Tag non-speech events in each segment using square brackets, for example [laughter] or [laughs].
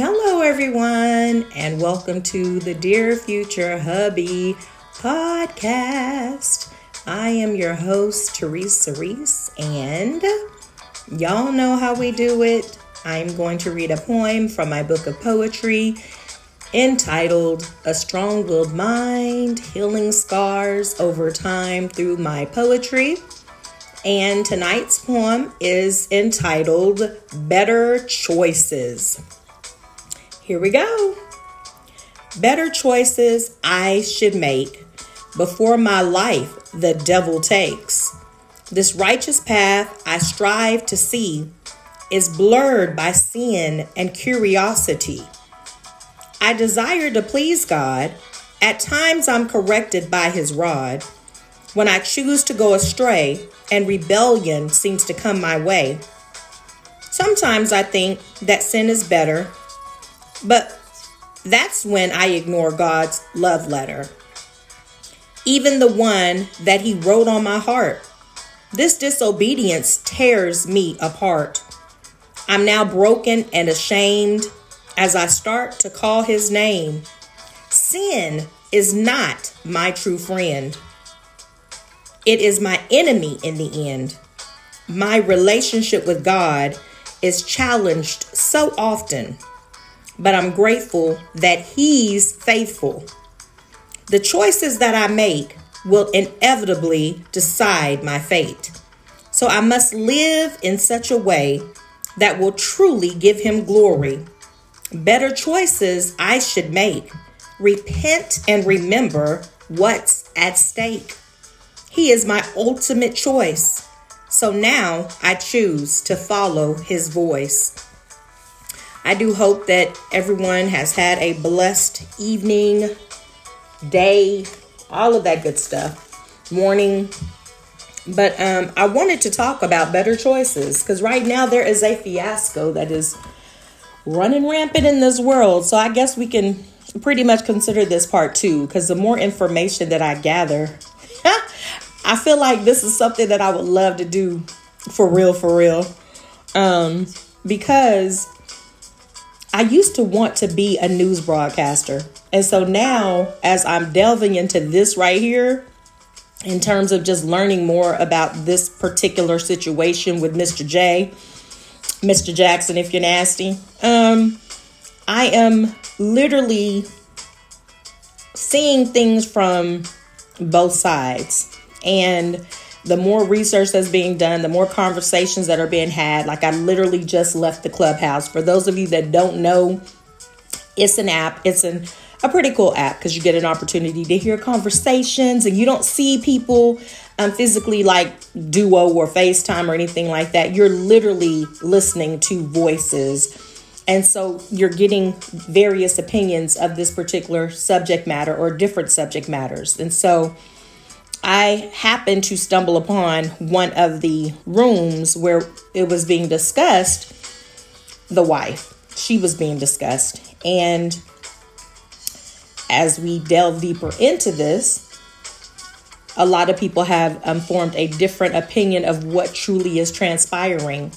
Hello, everyone, and welcome to the Dear Future Hubby podcast. I am your host, Teresa Reese, and y'all know how we do it. I'm going to read a poem from my book of poetry entitled A Strong Willed Mind Healing Scars Over Time Through My Poetry. And tonight's poem is entitled Better Choices. Here we go. Better choices I should make before my life the devil takes. This righteous path I strive to see is blurred by sin and curiosity. I desire to please God. At times I'm corrected by his rod. When I choose to go astray and rebellion seems to come my way. Sometimes I think that sin is better but that's when I ignore God's love letter, even the one that He wrote on my heart. This disobedience tears me apart. I'm now broken and ashamed as I start to call His name. Sin is not my true friend, it is my enemy in the end. My relationship with God is challenged so often but I'm grateful that He's faithful. The choices that I make will inevitably decide my fate. So I must live in such a way that will truly give Him glory. Better choices I should make. Repent and remember what's at stake. He is my ultimate choice. So now I choose to follow His voice. I do hope that everyone has had a blessed evening, day, all of that good stuff, morning. But um, I wanted to talk about better choices because right now there is a fiasco that is running rampant in this world. So I guess we can pretty much consider this part two because the more information that I gather, [laughs] I feel like this is something that I would love to do for real, for real. Um, because I used to want to be a news broadcaster. And so now, as I'm delving into this right here, in terms of just learning more about this particular situation with Mr. J, Mr. Jackson, if you're nasty, um, I am literally seeing things from both sides. And the more research that's being done, the more conversations that are being had. Like I literally just left the clubhouse. For those of you that don't know, it's an app. It's an a pretty cool app because you get an opportunity to hear conversations and you don't see people um, physically like duo or FaceTime or anything like that. You're literally listening to voices. And so you're getting various opinions of this particular subject matter or different subject matters. And so I happened to stumble upon one of the rooms where it was being discussed. The wife, she was being discussed. And as we delve deeper into this, a lot of people have um, formed a different opinion of what truly is transpiring.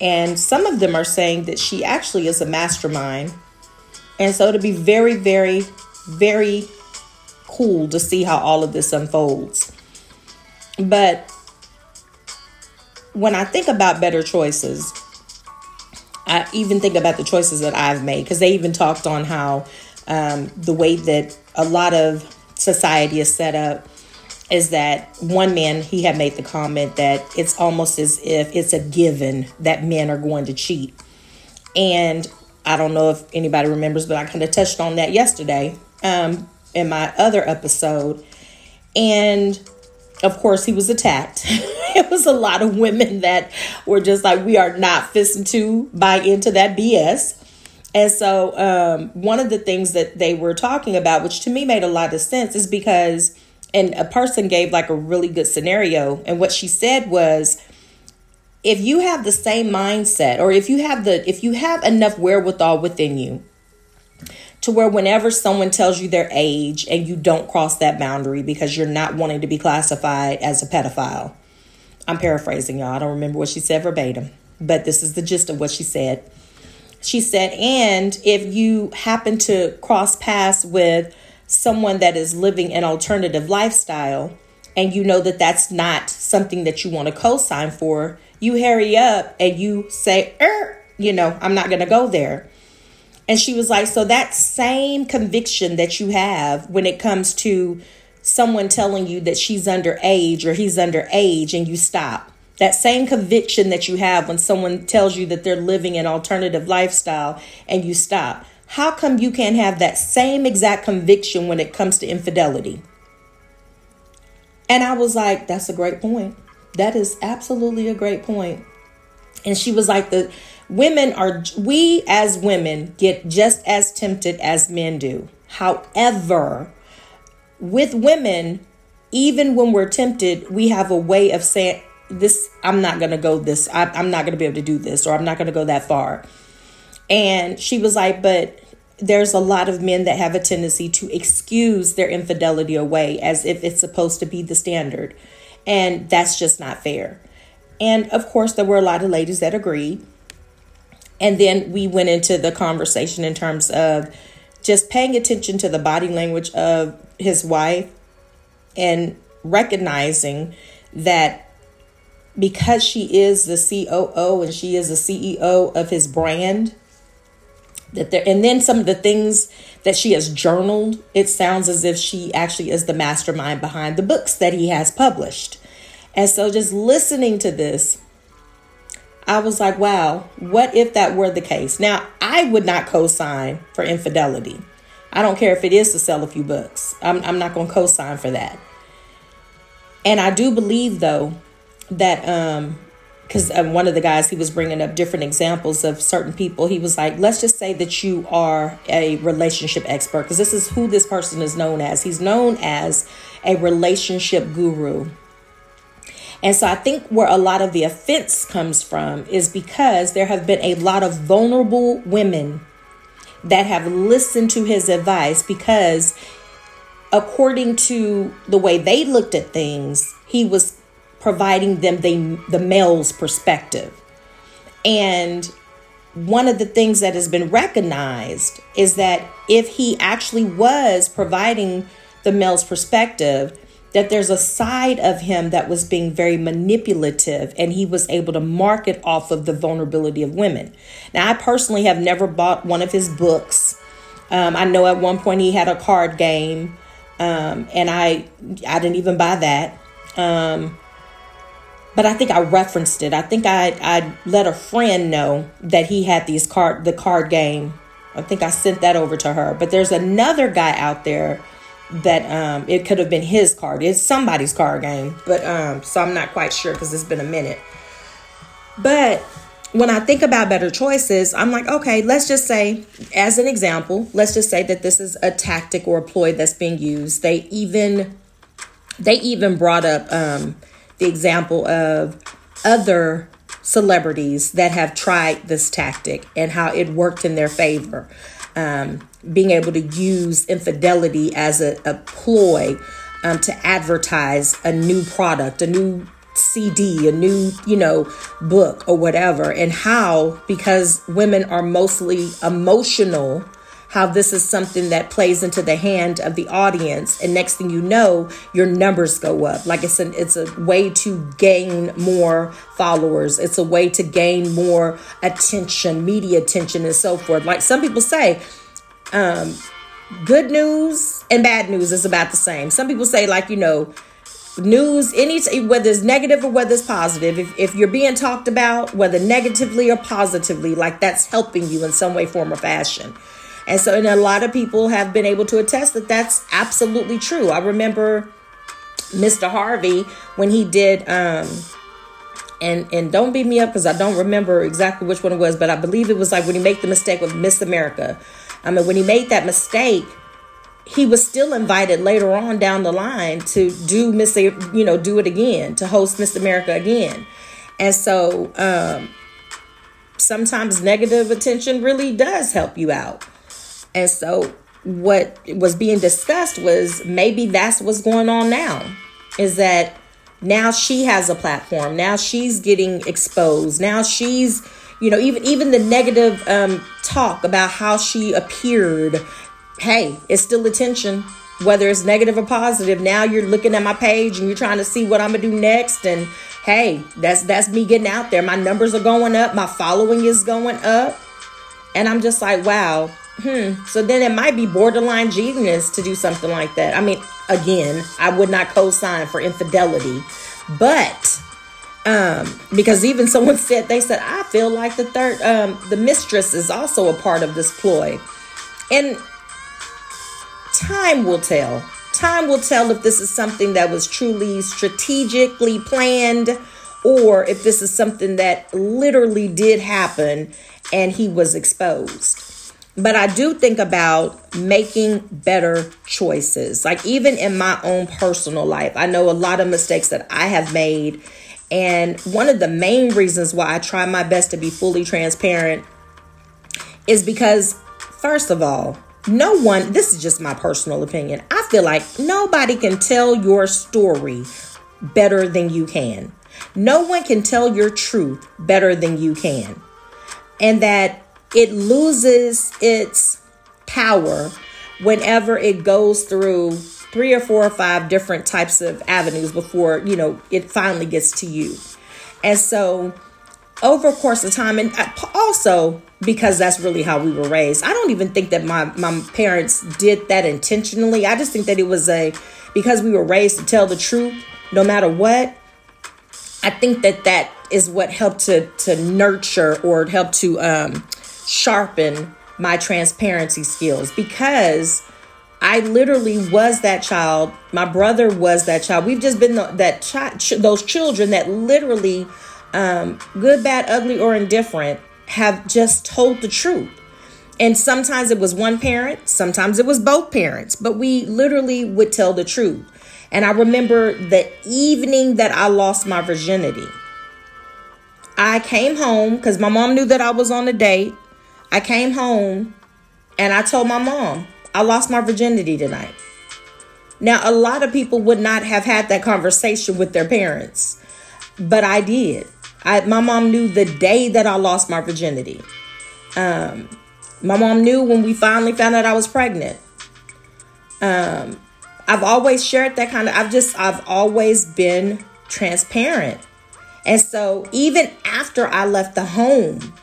And some of them are saying that she actually is a mastermind. And so to be very, very, very cool to see how all of this unfolds. But when I think about better choices, I even think about the choices that I've made because they even talked on how um, the way that a lot of society is set up is that one man he had made the comment that it's almost as if it's a given that men are going to cheat and i don't know if anybody remembers but i kind of touched on that yesterday um, in my other episode. And of course, he was attacked. [laughs] it was a lot of women that were just like, we are not fisting to buy into that BS. And so, um, one of the things that they were talking about, which to me made a lot of sense, is because, and a person gave like a really good scenario. And what she said was, if you have the same mindset, or if you have the, if you have enough wherewithal within you to where whenever someone tells you their age and you don't cross that boundary because you're not wanting to be classified as a pedophile. I'm paraphrasing y'all. I don't remember what she said verbatim, but this is the gist of what she said. she said, and if you happen to cross paths with someone that is living an alternative lifestyle and you know that that's not something that you want to co sign for, you hurry up and you say, er, you know, I'm not going to go there. And she was like, so that same conviction that you have when it comes to someone telling you that she's underage or he's underage and you stop. That same conviction that you have when someone tells you that they're living an alternative lifestyle and you stop. How come you can't have that same exact conviction when it comes to infidelity? And I was like, that's a great point. That is absolutely a great point. And she was like, the women are, we as women get just as tempted as men do. However, with women, even when we're tempted, we have a way of saying, this, I'm not going to go this, I, I'm not going to be able to do this, or I'm not going to go that far. And she was like, but there's a lot of men that have a tendency to excuse their infidelity away as if it's supposed to be the standard. And that's just not fair. And of course, there were a lot of ladies that agreed. And then we went into the conversation in terms of just paying attention to the body language of his wife and recognizing that because she is the COO and she is the CEO of his brand, that there and then some of the things that she has journaled it sounds as if she actually is the mastermind behind the books that he has published and so just listening to this i was like wow what if that were the case? Now i would not co-sign for infidelity. I don't care if it is to sell a few books i'm, I'm not going to co-sign for that. And i do believe though that um because um, one of the guys he was bringing up different examples of certain people. He was like let's just say that you are a relationship expert because this is who this person is known as. He's known as a relationship guru and so i think where a lot of the offense comes from is because there have been a lot of vulnerable women that have listened to his advice because according to the way they looked at things he was providing them the, the male's perspective. And one of the things that has been recognized is that if he actually was providing the male's perspective, that there's a side of him that was being very manipulative and he was able to market off of the vulnerability of women. Now, I personally have never bought one of his books. Um, I know at one point he had a card game, um, and I I didn't even buy that. Um, but I think I referenced it. I think I I let a friend know that he had these card the card game. I think I sent that over to her. But there's another guy out there that um it could have been his card. It's somebody's card game, but um so I'm not quite sure because it's been a minute. But when I think about better choices, I'm like, okay, let's just say, as an example, let's just say that this is a tactic or a ploy that's being used. They even they even brought up um the example of other celebrities that have tried this tactic and how it worked in their favor. Um, being able to use infidelity as a, a ploy um, to advertise a new product, a new CD, a new, you know, book or whatever, and how, because women are mostly emotional how this is something that plays into the hand of the audience. And next thing you know your numbers go up. Like it's an it's a way to gain more followers. It's a way to gain more attention media attention and so forth. Like some people say um good news and bad news is about the same some people say like you know news any whether it's negative or whether it's positive if, if you're being talked about whether negatively or positively like that's helping you in some way form or fashion and so, and a lot of people have been able to attest that that's absolutely true. I remember Mr. Harvey when he did, um, and and don't beat me up because I don't remember exactly which one it was, but I believe it was like when he made the mistake with Miss America. I mean, when he made that mistake, he was still invited later on down the line to do Miss, you know, do it again to host Miss America again. And so, um, sometimes negative attention really does help you out. And so what was being discussed was maybe that's what's going on now is that now she has a platform. Now she's getting exposed. Now she's, You know, even even the negative um, talk about how she appeared. Hey, it's still attention, whether it's negative or positive. Now you're looking at my page and you're trying to see what I'm gonna do next. And hey, that's that's me getting out there. My numbers are going up. My following is going up. And I'm just like, wow, hmm. So then it might be borderline genius to do something like that. I mean, again, I would not co-sign for infidelity, but um because even someone [laughs] said they said i feel like the third um the mistress is also a part of this ploy and time will tell time will tell if this is something that was truly strategically planned or if this is something that literally did happen and he was exposed but I do think about making better choices. Like, even in my own personal life, I know a lot of mistakes that I have made. And one of the main reasons why I try my best to be fully transparent is because, first of all, no one, this is just my personal opinion. I feel like nobody can tell your story better than you can. No one can tell your truth better than you can. And that it loses its power whenever it goes through three or four or five different types of avenues before you know it finally gets to you. And so over a course of time and also because that's really how we were raised i don't even think that my my parents did that intentionally. I just think that it was a because we were raised to tell the truth no matter what i think that that is what helped to to nurture or help to um sharpen my transparency skills. Because I literally was that child. My brother was that child. We've just been the, that child, ch- those children that literally, um, good, bad, ugly, or indifferent, have just told the truth. And sometimes it was one parent, sometimes it was both parents, but we literally would tell the truth. And I remember the evening that I lost my virginity. I came home because my mom knew that I was on a date. I came home and I told my mom, I lost my virginity tonight. Now, a lot of people would not have had that conversation with their parents, but I did. I, my mom knew the day that I lost my virginity. Um, my mom knew when we finally found out I was pregnant. Um, I've always shared that kind of, I've just, I've always been transparent. And so even after I left the home,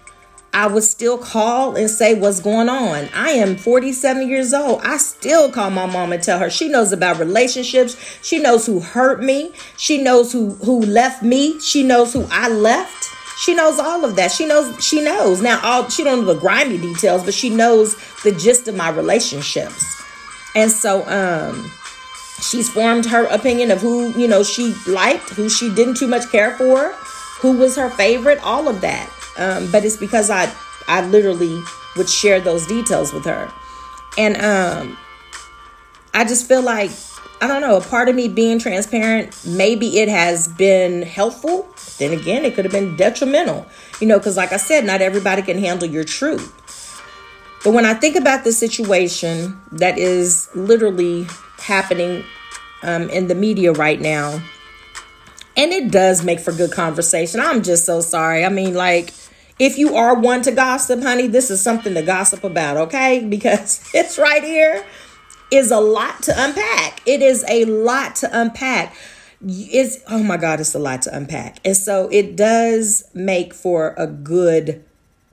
I would still call and say what's going on. I am 47 years old. I still call my mom and tell her she knows about relationships. She knows who hurt me. She knows who who left me. She knows who I left. She knows all of that. She knows she knows. Now all she don't know the grimy details, but she knows the gist of my relationships. And so um she's formed her opinion of who, you know, she liked, who she didn't too much care for, who was her favorite, all of that. Um, but it's because I I literally would share those details with her. And um I just feel like I don't know, a part of me being transparent, maybe it has been helpful. Then again, it could have been detrimental. You know, because like I said, not everybody can handle your truth. But when I think about the situation that is literally happening um, in the media right now, and it does make for good conversation. I'm just so sorry. I mean, like, if you are one to gossip, honey, this is something to gossip about, okay? [laughs] Because it's right here is a lot to unpack. It is a lot to unpack. It's oh my god, it's a lot to unpack. And so it does make for a good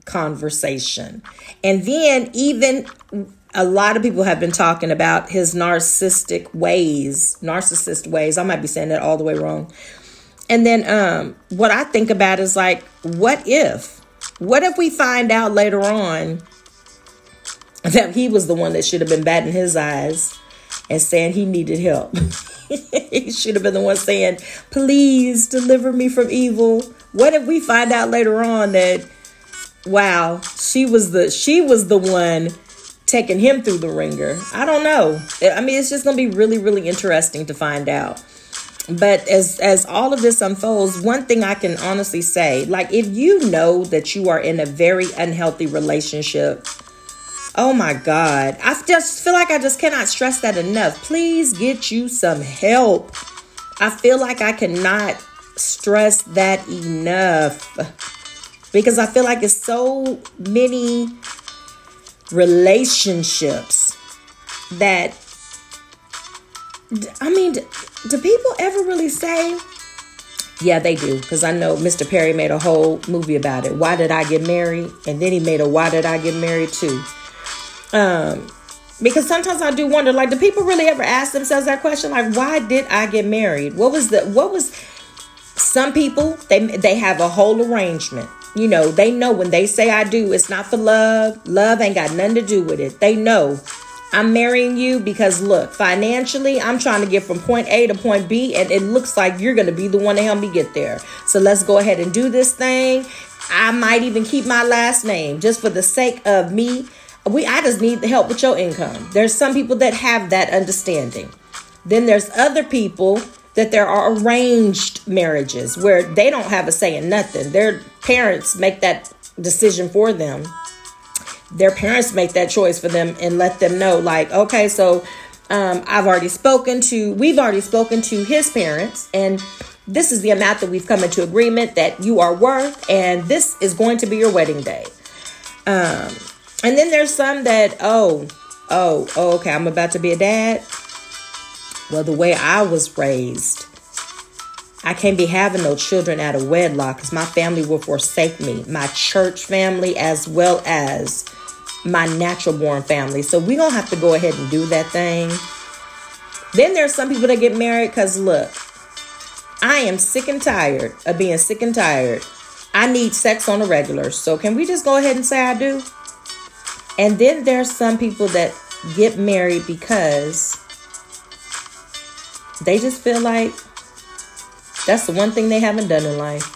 conversation. And then even a lot of people have been talking about his narcissistic ways, narcissist ways. I might be saying that all the way wrong. And then um what I think about is like what if what if we find out later on that he was the one that should have been batting his eyes and saying he needed help? [laughs] he should have been the one saying, Please deliver me from evil. What if we find out later on that wow, she was the she was the one taking him through the ringer? I don't know. I mean, it's just gonna be really, really interesting to find out but as as all of this unfolds one thing i can honestly say like if you know that you are in a very unhealthy relationship oh my god i just feel like i just cannot stress that enough. Please get you some help. I feel like i cannot stress that enough because I feel like it's so many relationships that I mean, do people ever really say? Yeah, they do. Because I know Mr. Perry made a whole movie about it. Why did I get married? And then he made a Why Did I Get Married too? Um, because sometimes I do wonder, like, do people really ever ask themselves that question? Like, why did I get married? What was the what was some people they they have a whole arrangement. You know, they know when they say I do, it's not for love. Love ain't got nothing to do with it. They know I'm marrying you because look, financially, I'm trying to get from point A to point B, and it looks like you're going to be the one to help me get there. So let's go ahead and do this thing. I might even keep my last name just for the sake of me. We, I just need the help with your income. There's some people that have that understanding. Then there's other people that there are arranged marriages where they don't have a say in nothing. Their parents make that decision for them their parents make that choice for them and let them know like okay so um, i've already spoken to we've already spoken to his parents and this is the amount that we've come into agreement that you are worth and this is going to be your wedding day. Um, and then there's some that oh oh oh okay i'm about to be a dad. Well the way i was raised I can't be having no children out of wedlock because my family will forsake me, my church family, as well as my natural born family. So we don't have to go ahead and do that thing. Then there's some people that get married because look, I am sick and tired of being sick and tired. I need sex on a regular. So can we just go ahead and say I do? And then there's some people that get married because they just feel like that's the one thing they haven't done in life.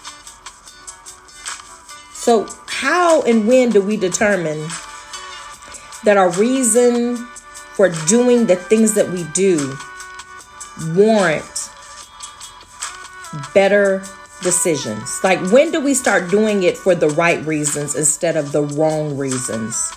So, how and when do we determine that our reason for doing the things that we do warrant better decisions. Like, when do we start doing it for the right reasons instead of the wrong reasons?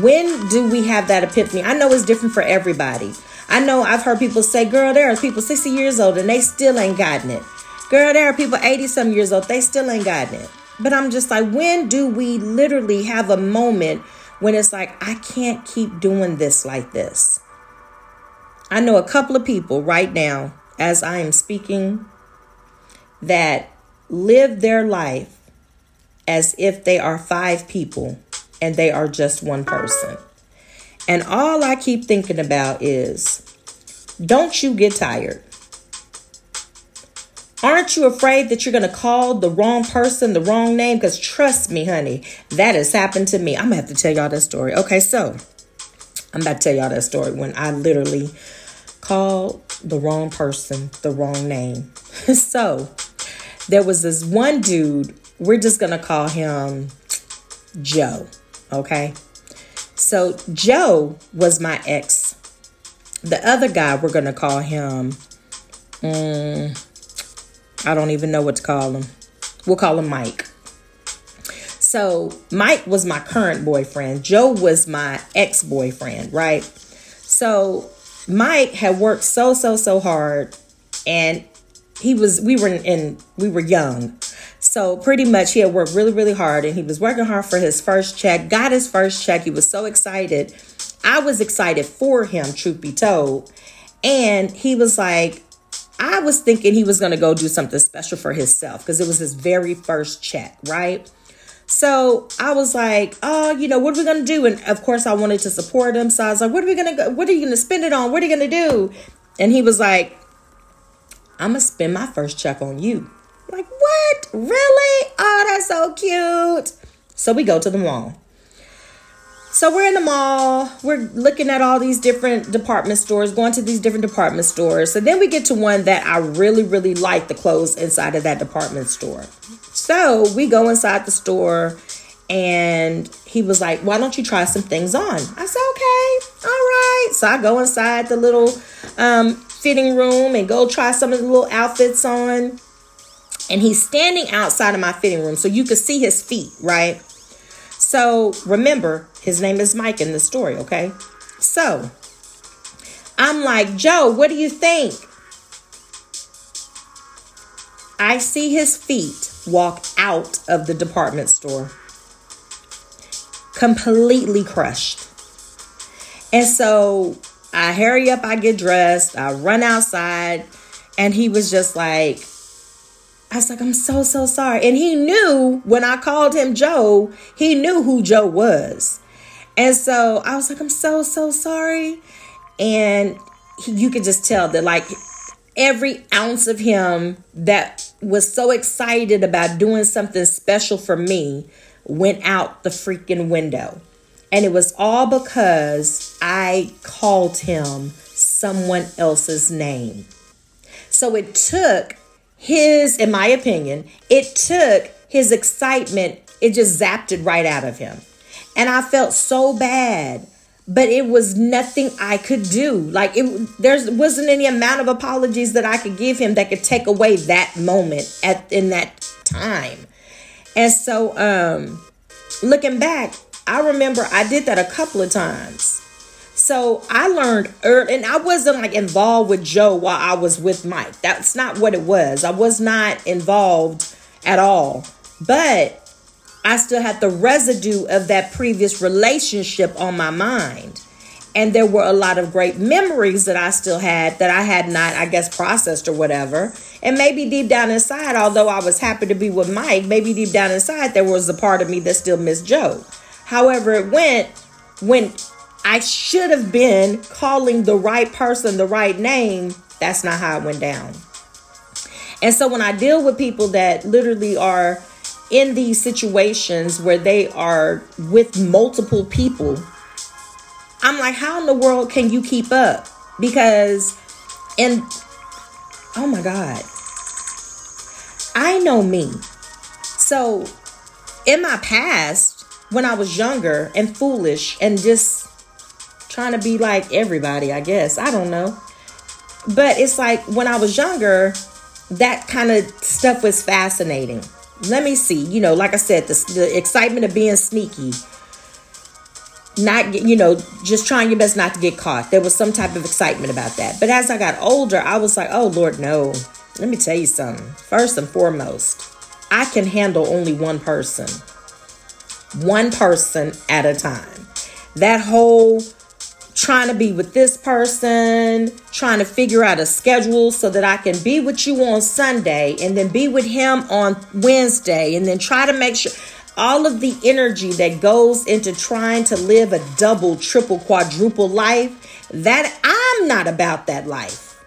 When do we have that epiphany? I know it's different for everybody. I know I've heard people say, girl, there are people 60 years old and they still ain't gotten it. Girl, there are people 80 some years old, they still ain't gotten it. But I'm just like, when do we literally have a moment when it's like, I can't keep doing this like this. I know a couple of people right now, as I am speaking, that live their life as if they are five people and they are just one person. And all I keep thinking about is don't you get tired? Aren't you afraid that you're going to call the wrong person the wrong name? Because trust me, honey, that has happened to me. I'm going to have to tell y'all that story. Okay, so I'm about to tell y'all that story when I literally called the wrong person the wrong name. [laughs] so there was this one dude, we're just going to call him Joe. Okay. So Joe was my ex. The other guy, we're going to call him. Um, I don't even know what to call him. We'll call him Mike. So, Mike was my current boyfriend. Joe was my ex boyfriend, right? So, Mike had worked so, so, so hard. And he was, we were in, we were young. So, pretty much, he had worked really, really hard. And he was working hard for his first check, got his first check. He was so excited. I was excited for him, truth be told. And he was like, I was thinking he was going to go do something special for himself because it was his very first check, right? So I was like, oh, you know, what are we going to do? And of course, I wanted to support him. So I was like, what are we going to go? What are you going to spend it on? What are you going to do? And he was like, I'm going to spend my first check on you. I'm like, what? Really? Oh, that's so cute. So we go to the mall. So we're in the mall, we're looking at all these different department stores, going to these different department stores. So then we get to one that I really, really like the clothes inside of that department store. So we go inside the store and he was like, Why don't you try some things on? I said, Okay, all right. So I go inside the little um, fitting room and go try some of the little outfits on. And he's standing outside of my fitting room so you could see his feet, right? So remember, his name is Mike in the story, okay? So I'm like, Joe, what do you think? I see his feet walk out of the department store completely crushed. And so I hurry up, I get dressed, I run outside, and he was just like, I was like, I'm so, so sorry. And he knew when I called him Joe, he knew who Joe was. And so I was like, I'm so, so sorry. And he, you could just tell that, like, every ounce of him that was so excited about doing something special for me went out the freaking window. And it was all because I called him someone else's name. So it took his, in my opinion, it took his excitement, it just zapped it right out of him. And I felt so bad, but it was nothing I could do. Like it there wasn't any amount of apologies that I could give him that could take away that moment at in that time. And so um looking back, I remember I did that a couple of times. So I learned early, and I wasn't like involved with Joe while I was with Mike. That's not what it was. I was not involved at all. But I still had the residue of that previous relationship on my mind. And there were a lot of great memories that I still had that I had not, I guess, processed or whatever. And maybe deep down inside, although I was happy to be with Mike, maybe deep down inside, there was a part of me that still missed Joe. However, it went when I should have been calling the right person the right name, that's not how it went down. And so when I deal with people that literally are in these situations where they are with multiple people, I'm like, how in the world can you keep up? Because, and oh my God, I know me. So, in my past, when I was younger and foolish and just trying to be like everybody, I guess, I don't know. But it's like when I was younger, that kind of stuff was fascinating. Let me see, you know, like I said, the, the excitement of being sneaky not you know just trying your best not to get caught. There was some type of excitement about that. But as i got older i was like oh lord no. Let me tell you something. First and foremost i can handle only one person. One person at a time. That whole trying to be with this person trying to figure out a schedule so that i can be with you on sunday and then be with him on wednesday and then try to make sure all of the energy that goes into trying to live a double, triple, quadruple life, that I'm not about that life.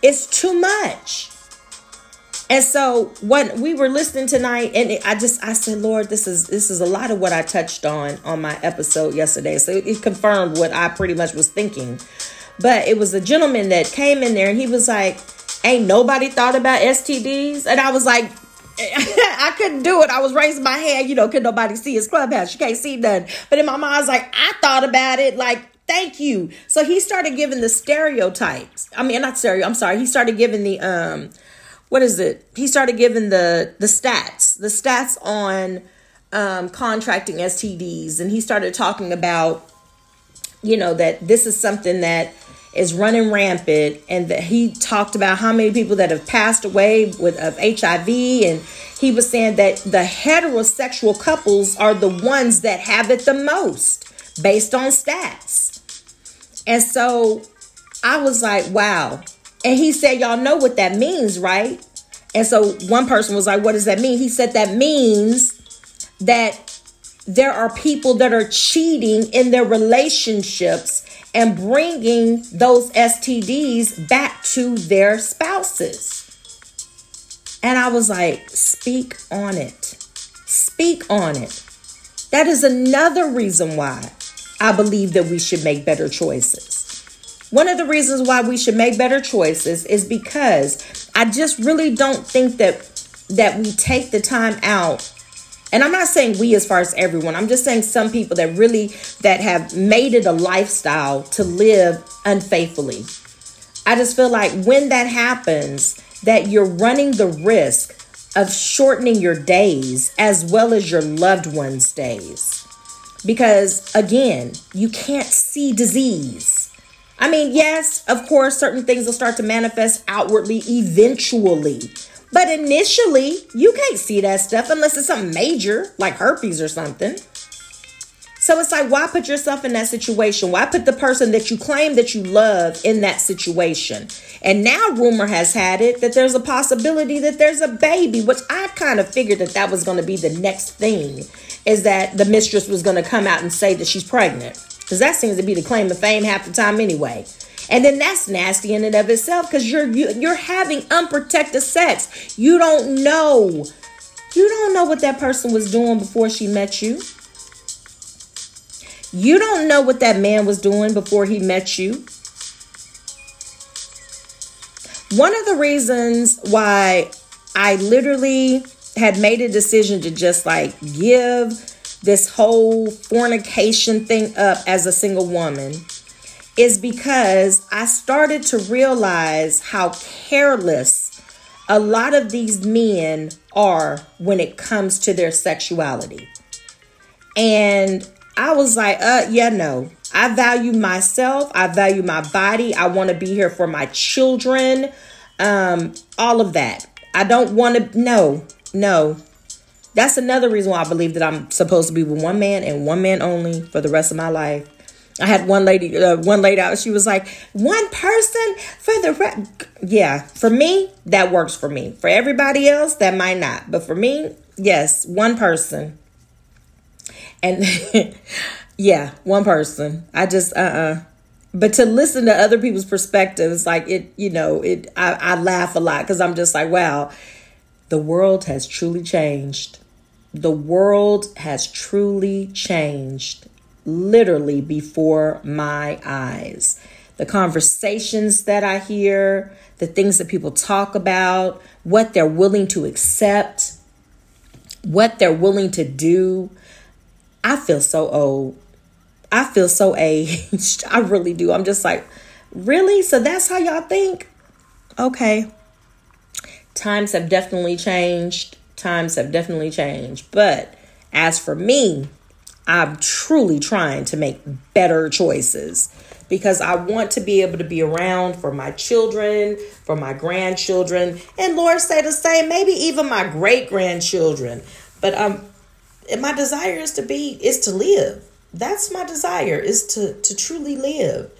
It's too much. And so when we were listening tonight, and I just I said, Lord, this is this is a lot of what I touched on on my episode yesterday. So it confirmed what I pretty much was thinking. But it was a gentleman that came in there and he was like, Ain't nobody thought about STDs? And I was like, [laughs] I couldn't do it. I was raising my hand, you know, could nobody see his clubhouse. You can't see nothing. But in my mind, I was like, I thought about it. Like, thank you. So he started giving the stereotypes. I mean, not stereo. I'm sorry. He started giving the um, what is it? He started giving the the stats, the stats on um, contracting STDs, and he started talking about, you know, that this is something that is running rampant and that he talked about how many people that have passed away with of HIV and he was saying that the heterosexual couples are the ones that have it the most based on stats. And so I was like, wow. And he said, y'all know what that means, right? And so one person was like, what does that mean? He said that means that there are people that are cheating in their relationships and bringing those STDs back to their spouses. And I was like, speak on it. Speak on it. That is another reason why I believe that we should make better choices. One of the reasons why we should make better choices is because I just really don't think that that we take the time out. And i'm not saying we as far as everyone. I'm just saying some people that really that have made it a lifestyle to live unfaithfully. I just feel like when that happens that you're running the risk of shortening your days as well as your loved ones days. Because again you can't see disease I mean, yes, of course, certain things will start to manifest outwardly eventually. But initially, you can't see that stuff unless it's something major, like herpes or something. So it's like, why put yourself in that situation? Why put the person that you claim that you love in that situation? And now rumor has had it that there's a possibility that there's a baby, which I kind of figured that that was going to be the next thing is that the mistress was going to come out and say that she's pregnant. Because that seems to be the claim of fame half the time anyway. And then that's nasty in and of itself because you're you, are you are having unprotected sex. You don't know. You don't know what that person was doing before she met you. You don't know what that man was doing before he met you. One of the reasons why I literally had made a decision to just like give this whole fornication thing up as a single woman is because I started to realize how careless a lot of these men are when it comes to their sexuality. And I was like, uh, yeah, no. I value myself. I value my body. I want to be here for my children. Um, all of that. I don't want to, no, no. That's another reason why I believe that I'm supposed to be with one man and one man only for the rest of my life. I had one lady, uh, one lady out. She was like, "One person for the re-. yeah." For me, that works for me. For everybody else, that might not. But for me, yes, one person. And [laughs] yeah, one person. I just uh uh But to listen to other people's perspectives, like it, you know, it. I, I laugh a lot because I'm just like, wow, the world has truly changed. The world has truly changed, literally before my eyes. The conversations that I hear, the things that people talk about, what they're willing to accept, what they're willing to do I feel so old. I feel so [laughs] aged. I really do. I'm just like, really? So that's how y'all think? Okay. Times have definitely changed. Times have definitely changed. But as for me, I'm truly trying to make better choices because I want to be able to be around for my children, for my grandchildren, and Lord say the same, maybe even my great grandchildren. But um, my desire is to be is to live that's my desire is to to truly live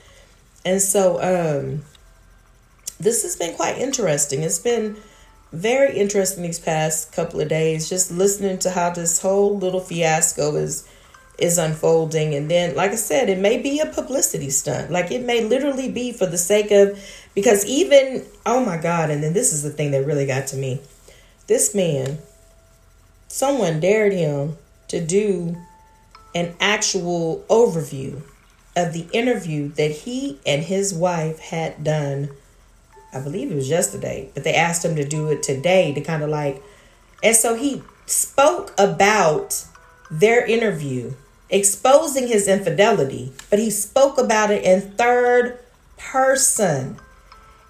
and so um this has been quite interesting it's been very interesting these past couple of days just listening to how this whole little fiasco is is unfolding and then like i said it may be a publicity stunt like it may literally be for the sake of because even oh my god and then this is the thing that really got to me this man someone dared him to do an actual overview of the interview that he and his wife had done. I believe it was yesterday, but they asked him to do it today to kind of like, and so he spoke about their interview, exposing his infidelity, but he spoke about it in third person.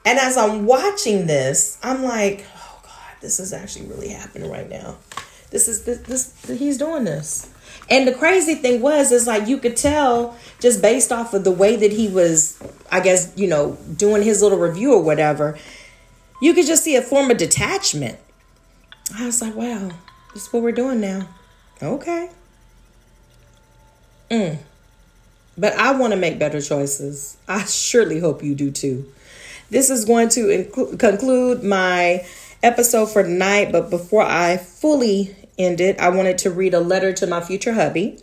And as I'm watching this, I'm like, oh God, this is actually really happening right now. This is this, this he's doing this. And the crazy thing was is like you could tell just based off of the way that he was, I guess, you know, doing his little review or whatever, you could just see a form of detachment. I was like, wow, this is what we're doing now. Okay. Mm. But I want to make better choices. I surely hope you do too. This is going to inc- conclude my episode for tonight. But before I fully ended, I wanted to read a letter to my future hubby,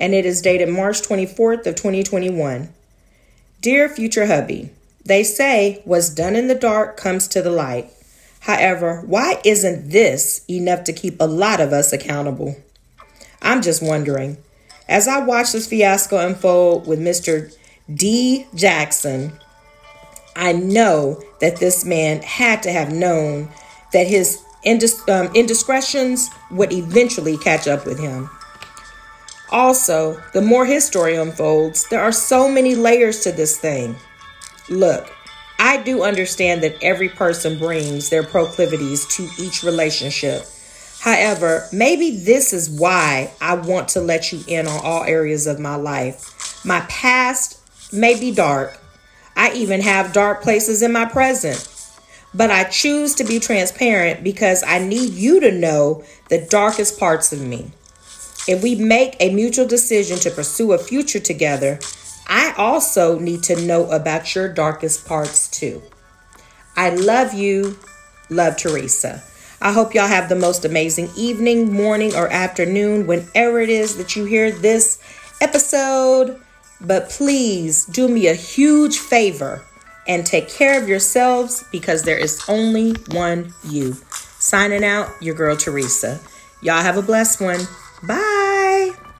and it is dated March 24th of 2021. Dear future hubby, they say what's done in the dark comes to the light. However, why isn't this enough to keep a lot of us accountable? I'm just wondering. As I watch this fiasco unfold with Mr. D. Jackson, I know that this man had to have known that his indis- um, indiscretions would eventually catch up with him. Also, the more his story unfolds, there are so many layers to this thing. Look, I do understand that every person brings their proclivities to each relationship. However, maybe this is why I want to let you in on all areas of my life. My past may be dark. I even have dark places in my present. But I choose to be transparent because I need you to know the darkest parts of me. If we make a mutual decision to pursue a future together, I also need to know about your darkest parts too. I love you. Love Teresa. I hope y'all have the most amazing evening, morning, or afternoon, whenever it is that you hear this episode. But please do me a huge favor and take care of yourselves because there is only one you. Signing out, your girl Teresa. Y'all have a blessed one. Bye.